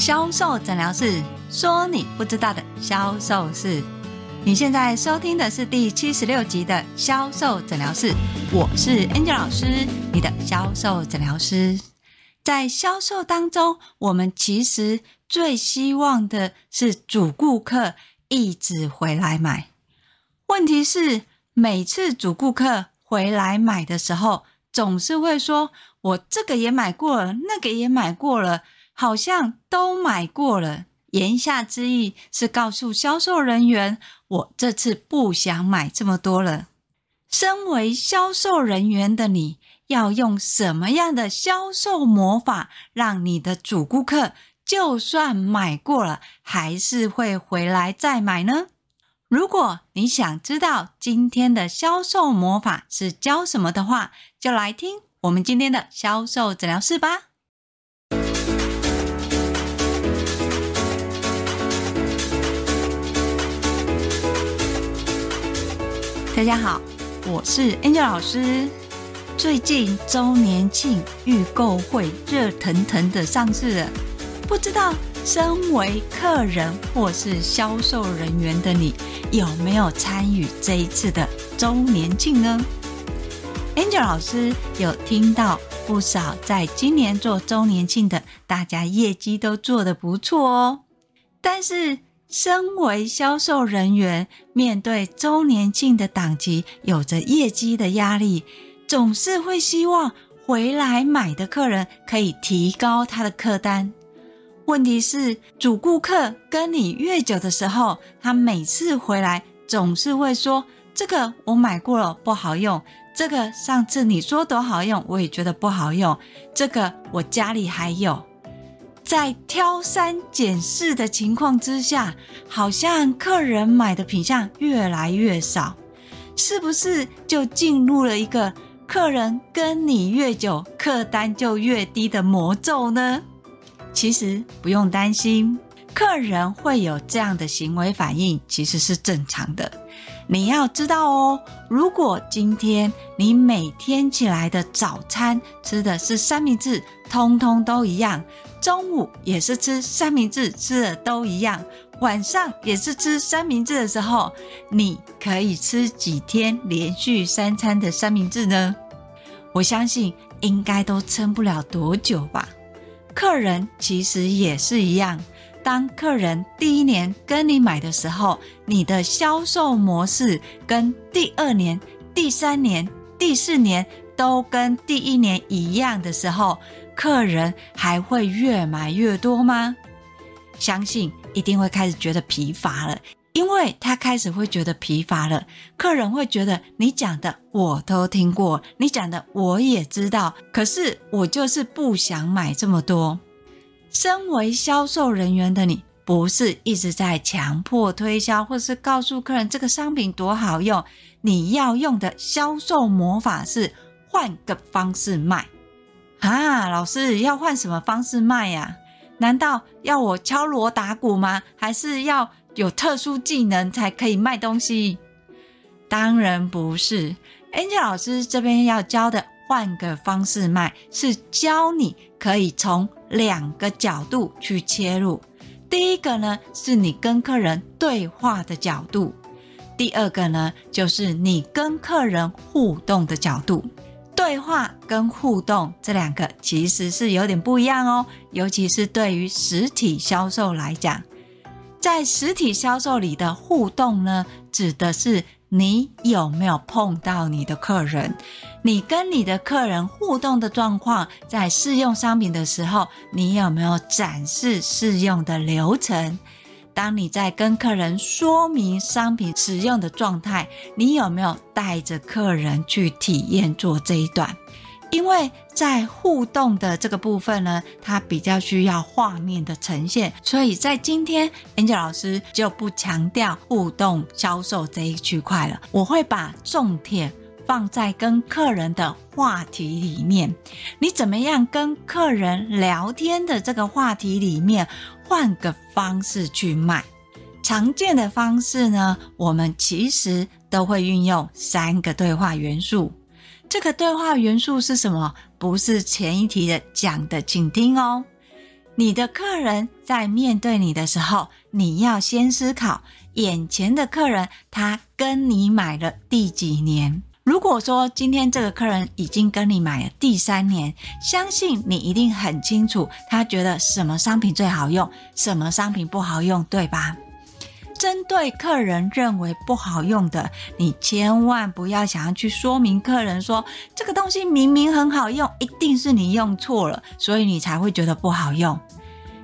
销售诊疗室说你不知道的销售事。你现在收听的是第七十六集的销售诊疗室，我是 Angel 老师，你的销售诊疗师。在销售当中，我们其实最希望的是主顾客一直回来买。问题是，每次主顾客回来买的时候，总是会说：“我这个也买过了，那个也买过了，好像都买过了。”言下之意是告诉销售人员：“我这次不想买这么多了。”身为销售人员的你，要用什么样的销售魔法，让你的主顾客就算买过了，还是会回来再买呢？如果你想知道今天的销售魔法是教什么的话，就来听我们今天的销售诊疗室吧。大家好，我是 Angel 老师。最近周年庆预购会热腾腾的上市了，不知道身为客人或是销售人员的你，有没有参与这一次的周年庆呢？Angel 老师有听到不少在今年做周年庆的，大家业绩都做得不错哦。但是，身为销售人员，面对周年庆的档期，有着业绩的压力。总是会希望回来买的客人可以提高他的客单。问题是，主顾客跟你越久的时候，他每次回来总是会说：“这个我买过了，不好用；这个上次你说多好用，我也觉得不好用；这个我家里还有。”在挑三拣四的情况之下，好像客人买的品相越来越少，是不是就进入了一个？客人跟你越久，客单就越低的魔咒呢？其实不用担心，客人会有这样的行为反应，其实是正常的。你要知道哦，如果今天你每天起来的早餐吃的是三明治，通通都一样；中午也是吃三明治，吃的都一样。晚上也是吃三明治的时候，你可以吃几天连续三餐的三明治呢？我相信应该都撑不了多久吧。客人其实也是一样，当客人第一年跟你买的时候，你的销售模式跟第二年、第三年、第四年都跟第一年一样的时候，客人还会越买越多吗？相信。一定会开始觉得疲乏了，因为他开始会觉得疲乏了。客人会觉得你讲的我都听过，你讲的我也知道，可是我就是不想买这么多。身为销售人员的你，不是一直在强迫推销，或是告诉客人这个商品多好用。你要用的销售魔法是换个方式卖。啊，老师要换什么方式卖呀？难道要我敲锣打鼓吗？还是要有特殊技能才可以卖东西？当然不是。Angel 老师这边要教的，换个方式卖，是教你可以从两个角度去切入。第一个呢，是你跟客人对话的角度；第二个呢，就是你跟客人互动的角度。对话跟互动这两个其实是有点不一样哦，尤其是对于实体销售来讲，在实体销售里的互动呢，指的是你有没有碰到你的客人，你跟你的客人互动的状况，在试用商品的时候，你有没有展示试用的流程？当你在跟客人说明商品使用的状态，你有没有带着客人去体验做这一段？因为在互动的这个部分呢，它比较需要画面的呈现，所以在今天 Angel 老师就不强调互动销售这一区块了，我会把重点放在跟客人的话题里面。你怎么样跟客人聊天的这个话题里面？换个方式去卖，常见的方式呢，我们其实都会运用三个对话元素。这个对话元素是什么？不是前一题的讲的，请听哦。你的客人在面对你的时候，你要先思考眼前的客人他跟你买了第几年。如果说今天这个客人已经跟你买了第三年，相信你一定很清楚，他觉得什么商品最好用，什么商品不好用，对吧？针对客人认为不好用的，你千万不要想要去说明客人说这个东西明明很好用，一定是你用错了，所以你才会觉得不好用。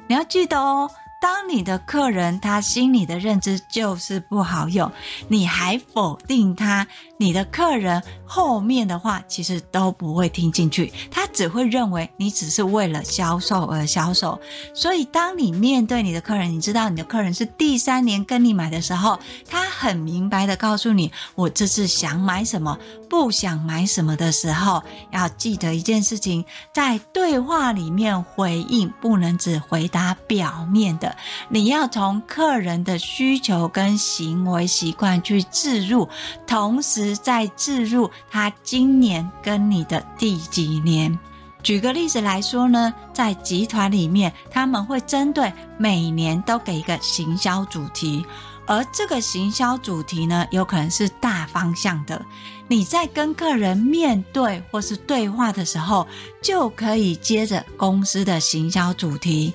你要记得哦。当你的客人他心里的认知就是不好用，你还否定他，你的客人后面的话其实都不会听进去，他只会认为你只是为了销售而销售。所以，当你面对你的客人，你知道你的客人是第三年跟你买的时候，他很明白的告诉你，我这次想买什么，不想买什么的时候，要记得一件事情，在对话里面回应不能只回答表面的。你要从客人的需求跟行为习惯去置入，同时在置入他今年跟你的第几年。举个例子来说呢，在集团里面，他们会针对每年都给一个行销主题。而这个行销主题呢，有可能是大方向的。你在跟客人面对或是对话的时候，就可以接着公司的行销主题。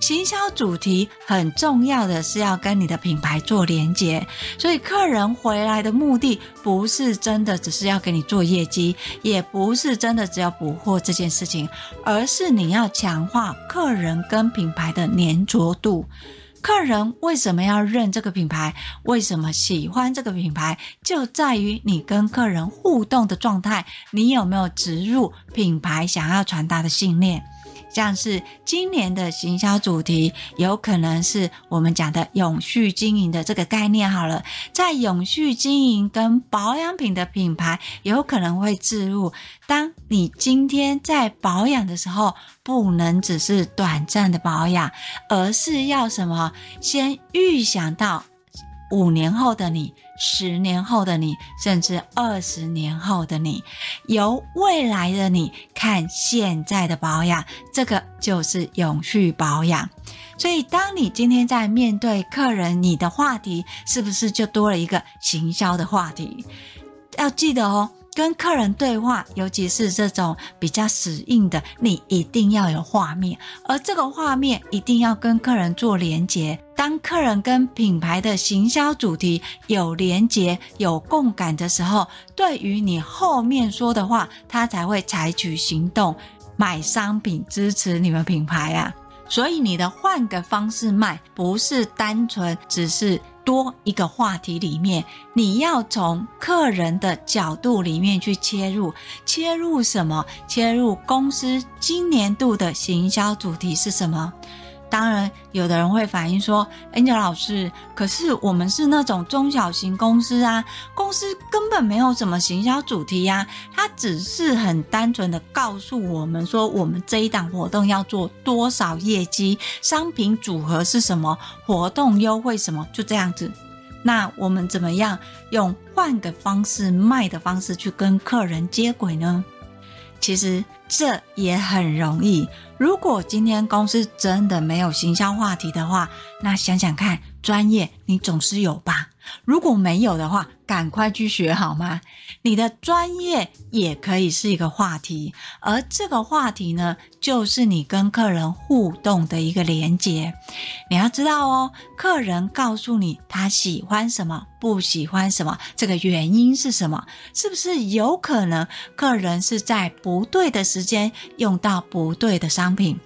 行销主题很重要的是要跟你的品牌做连接，所以客人回来的目的不是真的只是要给你做业绩，也不是真的只要补货这件事情，而是你要强化客人跟品牌的粘着度。客人为什么要认这个品牌？为什么喜欢这个品牌？就在于你跟客人互动的状态，你有没有植入品牌想要传达的信念？像是今年的行销主题，有可能是我们讲的永续经营的这个概念。好了，在永续经营跟保养品的品牌，有可能会置入。当你今天在保养的时候，不能只是短暂的保养，而是要什么？先预想到。五年后的你，十年后的你，甚至二十年后的你，由未来的你看现在的保养，这个就是永续保养。所以，当你今天在面对客人，你的话题是不是就多了一个行销的话题？要记得哦。跟客人对话，尤其是这种比较死硬的，你一定要有画面，而这个画面一定要跟客人做连结。当客人跟品牌的行销主题有连结、有共感的时候，对于你后面说的话，他才会采取行动，买商品支持你们品牌啊。所以你的换个方式卖，不是单纯只是。多一个话题里面，你要从客人的角度里面去切入，切入什么？切入公司今年度的行销主题是什么？当然，有的人会反映说：“Angel 老师，可是我们是那种中小型公司啊，公司根本没有什么行销主题呀，它只是很单纯的告诉我们说，我们这一档活动要做多少业绩，商品组合是什么，活动优惠什么，就这样子。那我们怎么样用换个方式卖的方式去跟客人接轨呢？其实这也很容易。”如果今天公司真的没有行销话题的话，那想想看，专业你总是有吧？如果没有的话，赶快去学好吗？你的专业也可以是一个话题，而这个话题呢，就是你跟客人互动的一个连接。你要知道哦，客人告诉你他喜欢什么，不喜欢什么，这个原因是什么？是不是有可能客人是在不对的时间用到不对的商品？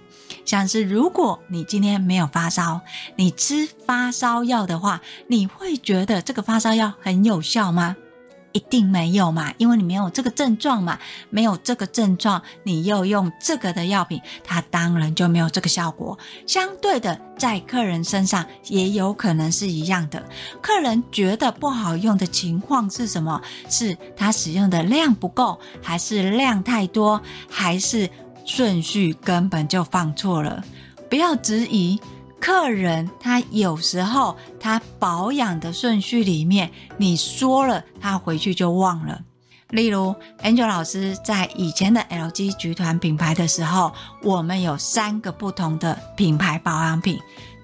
像是如果你今天没有发烧，你吃发烧药的话，你会觉得这个发烧药很有效吗？一定没有嘛，因为你没有这个症状嘛，没有这个症状，你又用这个的药品，它当然就没有这个效果。相对的，在客人身上也有可能是一样的。客人觉得不好用的情况是什么？是他使用的量不够，还是量太多，还是？顺序根本就放错了，不要质疑客人。他有时候他保养的顺序里面，你说了，他回去就忘了。例如，Angel 老师在以前的 LG 集团品牌的时候，我们有三个不同的品牌保养品，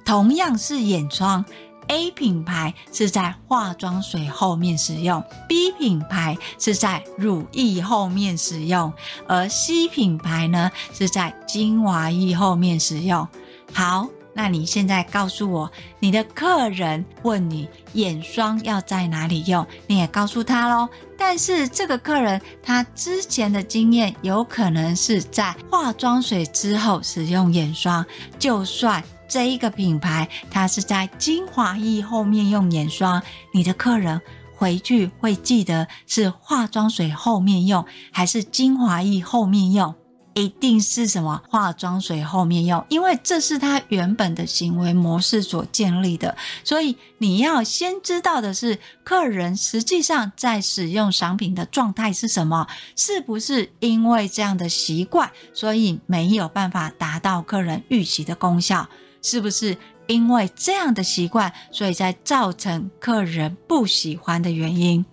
同样是眼霜。A 品牌是在化妆水后面使用，B 品牌是在乳液后面使用，而 C 品牌呢是在精华液后面使用。好，那你现在告诉我，你的客人问你眼霜要在哪里用，你也告诉他喽。但是这个客人他之前的经验有可能是在化妆水之后使用眼霜，就算。这一个品牌，它是在精华液后面用眼霜，你的客人回去会记得是化妆水后面用，还是精华液后面用？一定是什么化妆水后面用，因为这是他原本的行为模式所建立的。所以你要先知道的是，客人实际上在使用商品的状态是什么？是不是因为这样的习惯，所以没有办法达到客人预期的功效？是不是因为这样的习惯，所以才造成客人不喜欢的原因？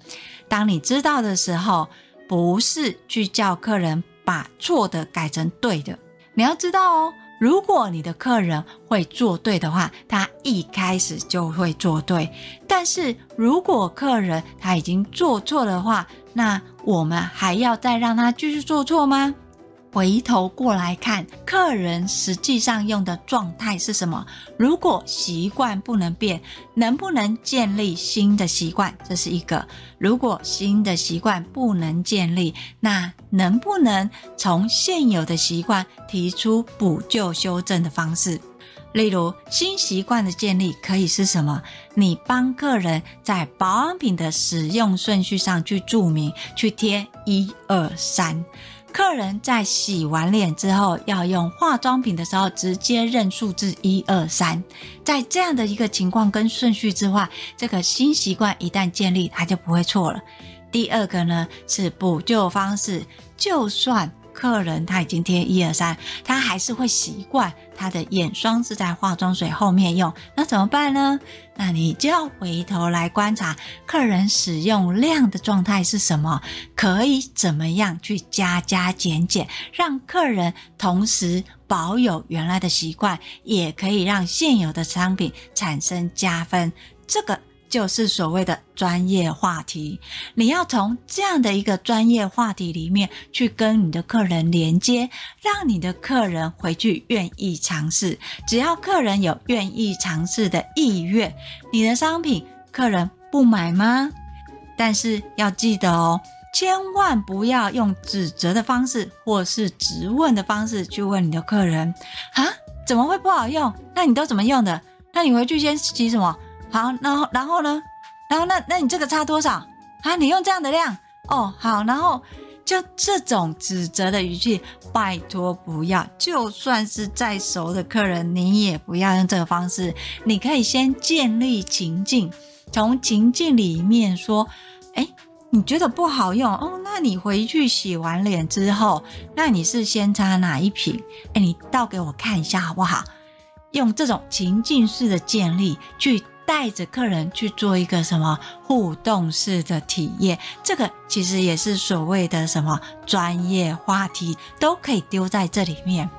当你知道的时候，不是去叫客人把错的改成对的。你要知道哦，如果你的客人会做对的话，他一开始就会做对。但是如果客人他已经做错的话，那我们还要再让他继续做错吗？回头过来看，客人实际上用的状态是什么？如果习惯不能变，能不能建立新的习惯？这是一个。如果新的习惯不能建立，那能不能从现有的习惯提出补救修正的方式？例如，新习惯的建立可以是什么？你帮客人在保养品的使用顺序上去注明，去贴一二三。客人在洗完脸之后要用化妆品的时候，直接认数字一二三，在这样的一个情况跟顺序之外，这个新习惯一旦建立，它就不会错了。第二个呢是补救方式，就算。客人他已经贴一二三，他还是会习惯他的眼霜是在化妆水后面用，那怎么办呢？那你就要回头来观察客人使用量的状态是什么，可以怎么样去加加减减，让客人同时保有原来的习惯，也可以让现有的商品产生加分。这个。就是所谓的专业话题，你要从这样的一个专业话题里面去跟你的客人连接，让你的客人回去愿意尝试。只要客人有愿意尝试的意愿，你的商品客人不买吗？但是要记得哦，千万不要用指责的方式或是质问的方式去问你的客人啊，怎么会不好用？那你都怎么用的？那你回去先洗什么？好，然后然后呢？然后那那你这个差多少啊？你用这样的量哦，好，然后就这种指责的语气，拜托不要。就算是再熟的客人，你也不要用这个方式。你可以先建立情境，从情境里面说，哎，你觉得不好用哦？那你回去洗完脸之后，那你是先擦哪一瓶？哎，你倒给我看一下好不好？用这种情境式的建立去。带着客人去做一个什么互动式的体验，这个其实也是所谓的什么专业话题，都可以丢在这里面。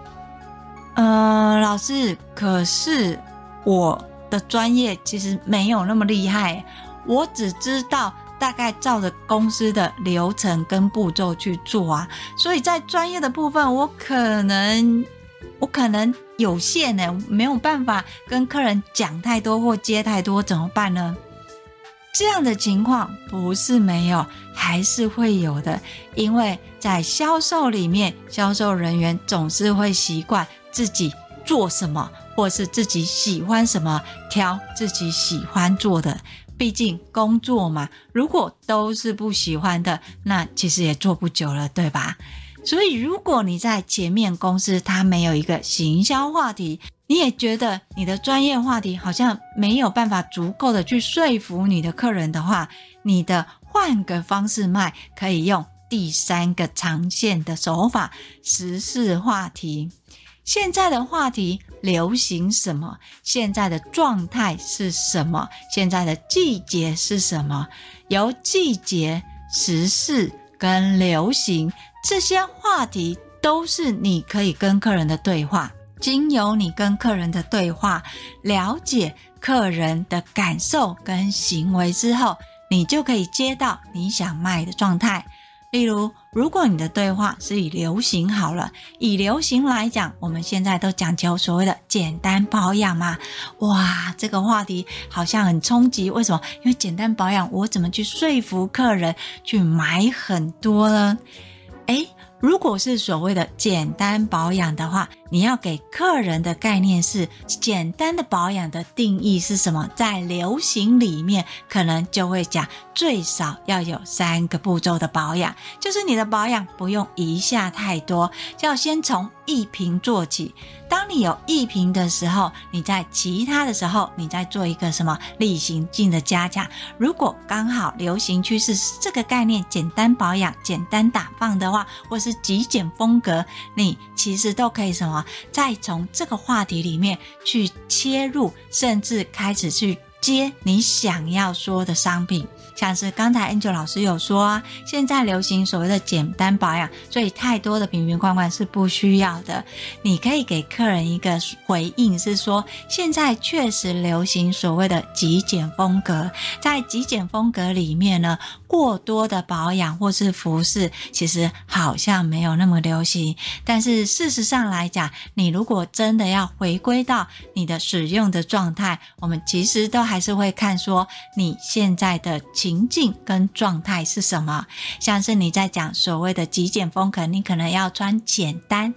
呃，老师，可是我的专业其实没有那么厉害，我只知道大概照着公司的流程跟步骤去做啊，所以在专业的部分，我可能。我可能有限呢，没有办法跟客人讲太多或接太多，怎么办呢？这样的情况不是没有，还是会有的。因为在销售里面，销售人员总是会习惯自己做什么，或是自己喜欢什么，挑自己喜欢做的。毕竟工作嘛，如果都是不喜欢的，那其实也做不久了，对吧？所以，如果你在前面公司它没有一个行销话题，你也觉得你的专业话题好像没有办法足够的去说服你的客人的话，你的换个方式卖，可以用第三个长线的手法，时事话题。现在的话题流行什么？现在的状态是什么？现在的季节是什么？由季节、时事。跟流行这些话题，都是你可以跟客人的对话。经由你跟客人的对话，了解客人的感受跟行为之后，你就可以接到你想卖的状态。例如，如果你的对话是以流行好了，以流行来讲，我们现在都讲求所谓的简单保养嘛。哇，这个话题好像很冲击。为什么？因为简单保养，我怎么去说服客人去买很多呢？哎，如果是所谓的简单保养的话，你要给客人的概念是简单的保养的定义是什么？在流行里面，可能就会讲最少要有三个步骤的保养，就是你的保养不用一下太多，就要先从一瓶做起。当你有一瓶的时候，你在其他的时候，你再做一个什么例行性的加强。如果刚好流行趋势是这个概念，简单保养、简单打放的话，或是极简风格，你其实都可以什么？再从这个话题里面去切入，甚至开始去接你想要说的商品。像是刚才 Angel 老师有说啊，现在流行所谓的简单保养，所以太多的瓶瓶罐罐是不需要的。你可以给客人一个回应，是说现在确实流行所谓的极简风格，在极简风格里面呢，过多的保养或是服饰，其实好像没有那么流行。但是事实上来讲，你如果真的要回归到你的使用的状态，我们其实都还是会看说你现在的情。境跟状态是什么？像是你在讲所谓的极简风格，你可能要穿简单，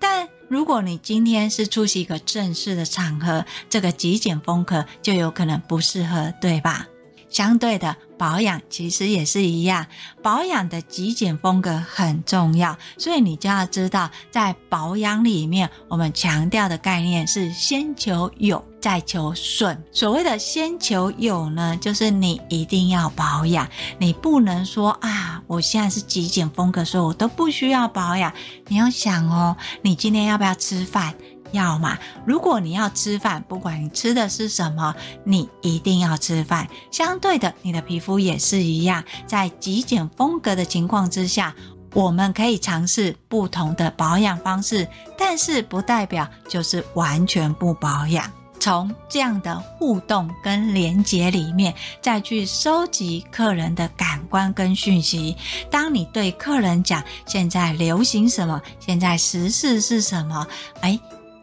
但如果你今天是出席一个正式的场合，这个极简风格就有可能不适合，对吧？相对的，保养其实也是一样，保养的极简风格很重要，所以你就要知道，在保养里面，我们强调的概念是先求有，再求顺。所谓的先求有呢，就是你一定要保养，你不能说啊，我现在是极简风格，所以我都不需要保养。你要想哦，你今天要不要吃饭？要嘛，如果你要吃饭，不管你吃的是什么，你一定要吃饭。相对的，你的皮肤也是一样，在极简风格的情况之下，我们可以尝试不同的保养方式，但是不代表就是完全不保养。从这样的互动跟连结里面，再去收集客人的感官跟讯息。当你对客人讲现在流行什么，现在时事是什么，哎。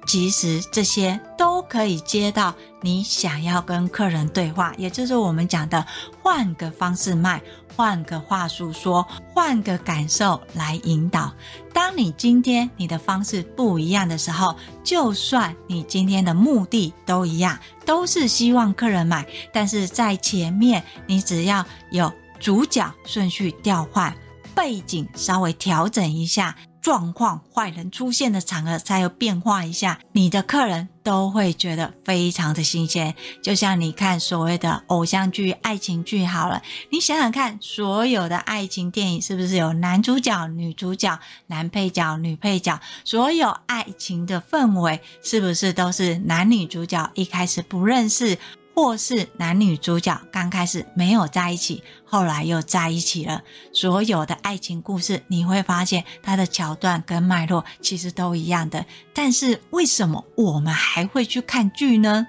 其实这些都可以接到你想要跟客人对话，也就是我们讲的换个方式卖，换个话术说，换个感受来引导。当你今天你的方式不一样的时候，就算你今天的目的都一样，都是希望客人买，但是在前面你只要有主角顺序调换，背景稍微调整一下。状况坏人出现的场合，才有变化一下，你的客人都会觉得非常的新鲜。就像你看所谓的偶像剧、爱情剧好了，你想想看，所有的爱情电影是不是有男主角、女主角、男配角、女配角？所有爱情的氛围是不是都是男女主角一开始不认识？或是男女主角刚开始没有在一起，后来又在一起了。所有的爱情故事，你会发现它的桥段跟脉络其实都一样的。但是为什么我们还会去看剧呢？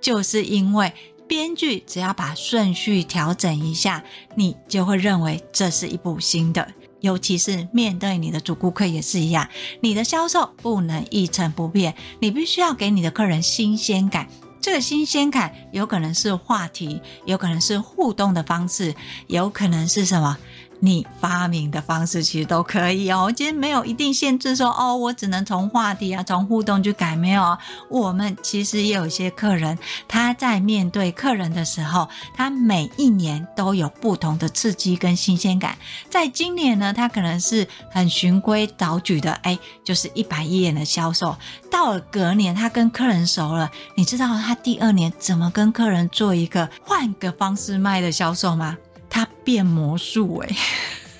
就是因为编剧只要把顺序调整一下，你就会认为这是一部新的。尤其是面对你的主顾客也是一样，你的销售不能一成不变，你必须要给你的客人新鲜感。这个新鲜感有可能是话题，有可能是互动的方式，有可能是什么？你发明的方式其实都可以哦。今天没有一定限制说哦，我只能从话题啊，从互动去改。没有，我们其实也有一些客人，他在面对客人的时候，他每一年都有不同的刺激跟新鲜感。在今年呢，他可能是很循规蹈矩的，哎，就是一板一眼的销售。到了隔年，他跟客人熟了，你知道他第二年怎么跟客人做一个换个方式卖的销售吗？他变魔术哎、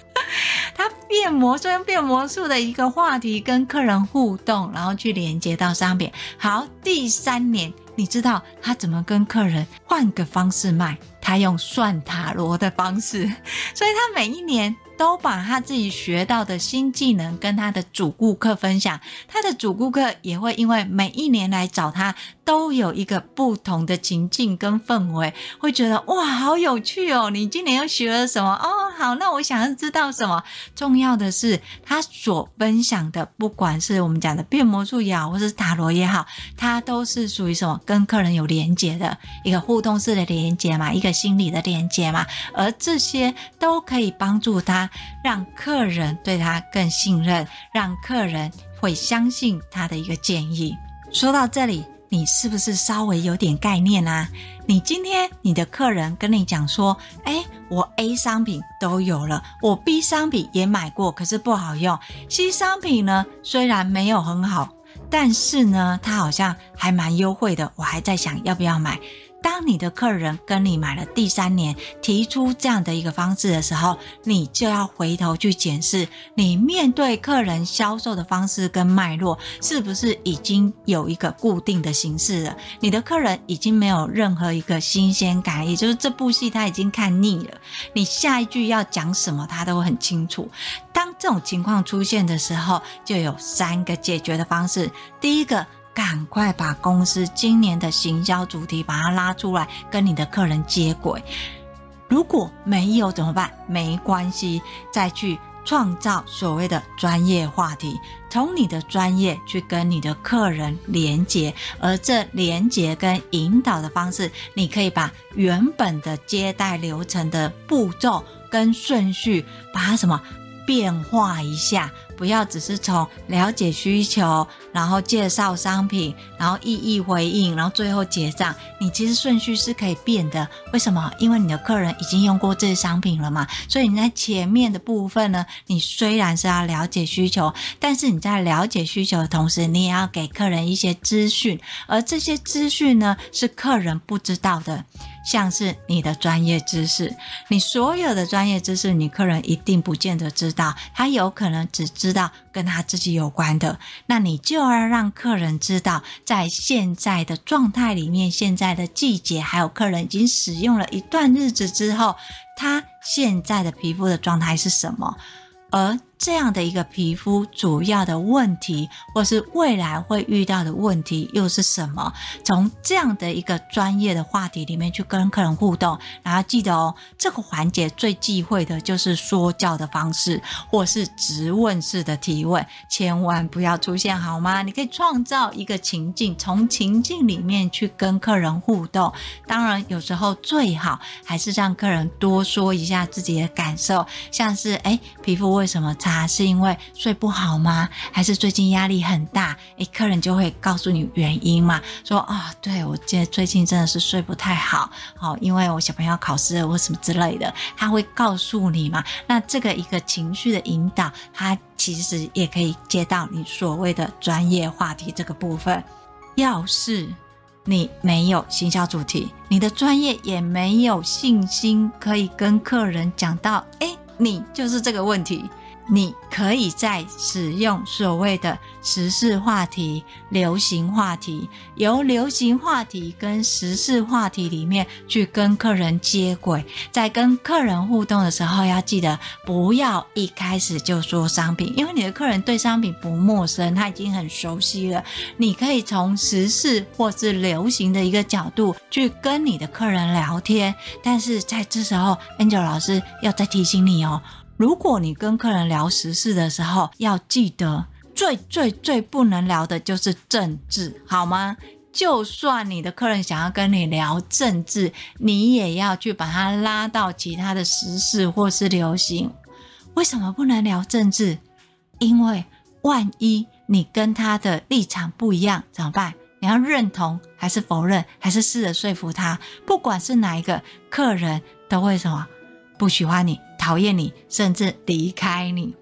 他变魔术用变魔术的一个话题跟客人互动，然后去连接到商品。好，第三年，你知道他怎么跟客人换个方式卖？他用算塔罗的方式，所以他每一年。都把他自己学到的新技能跟他的主顾客分享，他的主顾客也会因为每一年来找他，都有一个不同的情境跟氛围，会觉得哇，好有趣哦！你今年又学了什么？哦，好，那我想要知道什么？重要的是，他所分享的，不管是我们讲的变魔术也好，或是塔罗也好，它都是属于什么？跟客人有连接的一个互动式的连接嘛，一个心理的连接嘛，而这些都可以帮助他。让客人对他更信任，让客人会相信他的一个建议。说到这里，你是不是稍微有点概念啊？你今天你的客人跟你讲说：“诶，我 A 商品都有了，我 B 商品也买过，可是不好用。C 商品呢，虽然没有很好，但是呢，它好像还蛮优惠的，我还在想要不要买。”当你的客人跟你买了第三年，提出这样的一个方式的时候，你就要回头去检视你面对客人销售的方式跟脉络，是不是已经有一个固定的形式了？你的客人已经没有任何一个新鲜感，也就是这部戏他已经看腻了。你下一句要讲什么，他都很清楚。当这种情况出现的时候，就有三个解决的方式。第一个。赶快把公司今年的行销主题把它拉出来，跟你的客人接轨。如果没有怎么办？没关系，再去创造所谓的专业话题，从你的专业去跟你的客人连接。而这连接跟引导的方式，你可以把原本的接待流程的步骤跟顺序，把它什么变化一下。不要只是从了解需求，然后介绍商品，然后一一回应，然后最后结账。你其实顺序是可以变的。为什么？因为你的客人已经用过这些商品了嘛。所以你在前面的部分呢，你虽然是要了解需求，但是你在了解需求的同时，你也要给客人一些资讯。而这些资讯呢，是客人不知道的。像是你的专业知识，你所有的专业知识，你客人一定不见得知道，他有可能只知道跟他自己有关的。那你就要让客人知道，在现在的状态里面，现在的季节，还有客人已经使用了一段日子之后，他现在的皮肤的状态是什么？而这样的一个皮肤主要的问题，或是未来会遇到的问题又是什么？从这样的一个专业的话题里面去跟客人互动，然后记得哦，这个环节最忌讳的就是说教的方式，或是质问式的提问，千万不要出现好吗？你可以创造一个情境，从情境里面去跟客人互动。当然，有时候最好还是让客人多说一下自己的感受，像是诶，皮肤为什么差？啊，是因为睡不好吗？还是最近压力很大？诶，客人就会告诉你原因嘛，说啊、对，我觉得最近真的是睡不太好，好、哦，因为我小朋友考试或什么之类的，他会告诉你嘛。那这个一个情绪的引导，他其实也可以接到你所谓的专业话题这个部分。要是你没有行销主题，你的专业也没有信心可以跟客人讲到，诶，你就是这个问题。你可以在使用所谓的时事话题、流行话题，由流行话题跟时事话题里面去跟客人接轨。在跟客人互动的时候，要记得不要一开始就说商品，因为你的客人对商品不陌生，他已经很熟悉了。你可以从时事或是流行的一个角度去跟你的客人聊天，但是在这时候，Angel 老师要再提醒你哦。如果你跟客人聊时事的时候，要记得最最最不能聊的就是政治，好吗？就算你的客人想要跟你聊政治，你也要去把他拉到其他的时事或是流行。为什么不能聊政治？因为万一你跟他的立场不一样，怎么办？你要认同还是否认，还是试着说服他？不管是哪一个客人，都会什么？不喜欢你。讨厌你，甚至离开你。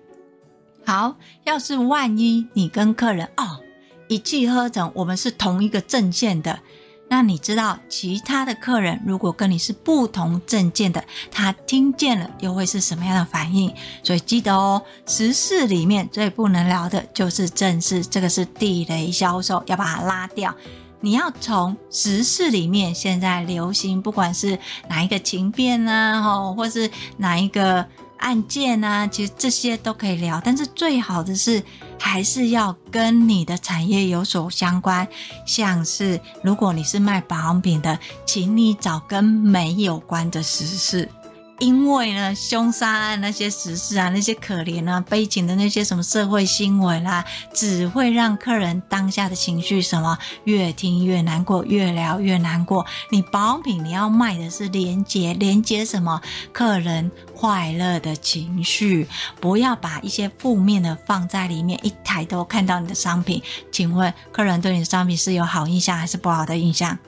好，要是万一你跟客人哦一气呵成，我们是同一个阵线的，那你知道其他的客人如果跟你是不同阵线的，他听见了又会是什么样的反应？所以记得哦，时事里面最不能聊的就是政治，这个是地雷销售，要把它拉掉。你要从时事里面现在流行，不管是哪一个情变啊，吼，或是哪一个案件啊，其实这些都可以聊。但是最好的是，还是要跟你的产业有所相关。像是如果你是卖保养品的，请你找跟美有关的时事。因为呢，凶杀案那些实事啊，那些可怜啊、悲情的那些什么社会新闻啦、啊，只会让客人当下的情绪什么越听越难过，越聊越难过。你保养品你要卖的是连接，连接什么？客人快乐的情绪，不要把一些负面的放在里面。一抬头看到你的商品，请问客人对你的商品是有好印象还是不好的印象？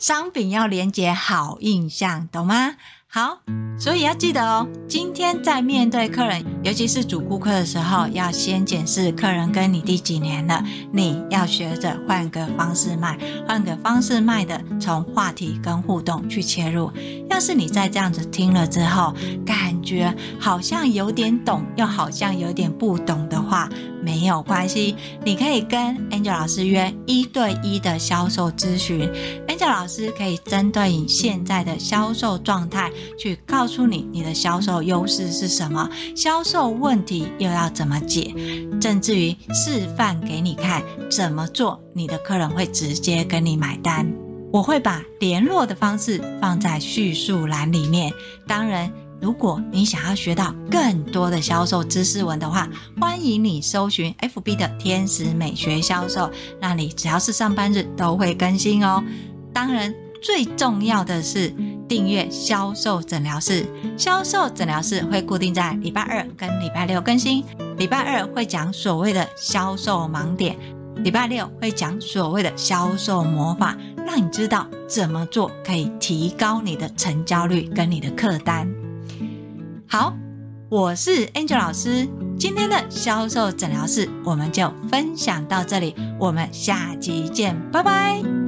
商品要连接好印象，懂吗？好，所以要记得哦。今天在面对客人，尤其是主顾客的时候，要先检视客人跟你第几年了。你要学着换个方式卖，换个方式卖的，从话题跟互动去切入。要是你在这样子听了之后，感觉好像有点懂，又好像有点不懂的话，没有关系，你可以跟 Angel 老师约一对一的销售咨询。Angel 老师可以针对你现在的销售状态，去告诉你你的销售优势是什么，销售问题又要怎么解，甚至于示范给你看怎么做，你的客人会直接跟你买单。我会把联络的方式放在叙述栏里面。当然。如果你想要学到更多的销售知识文的话，欢迎你搜寻 FB 的天使美学销售，那里只要是上班日都会更新哦。当然，最重要的是订阅销售诊疗室。销售诊疗室会固定在礼拜二跟礼拜六更新。礼拜二会讲所谓的销售盲点，礼拜六会讲所谓的销售魔法，让你知道怎么做可以提高你的成交率跟你的客单。好，我是 Angel 老师。今天的销售诊疗室我们就分享到这里，我们下集见，拜拜。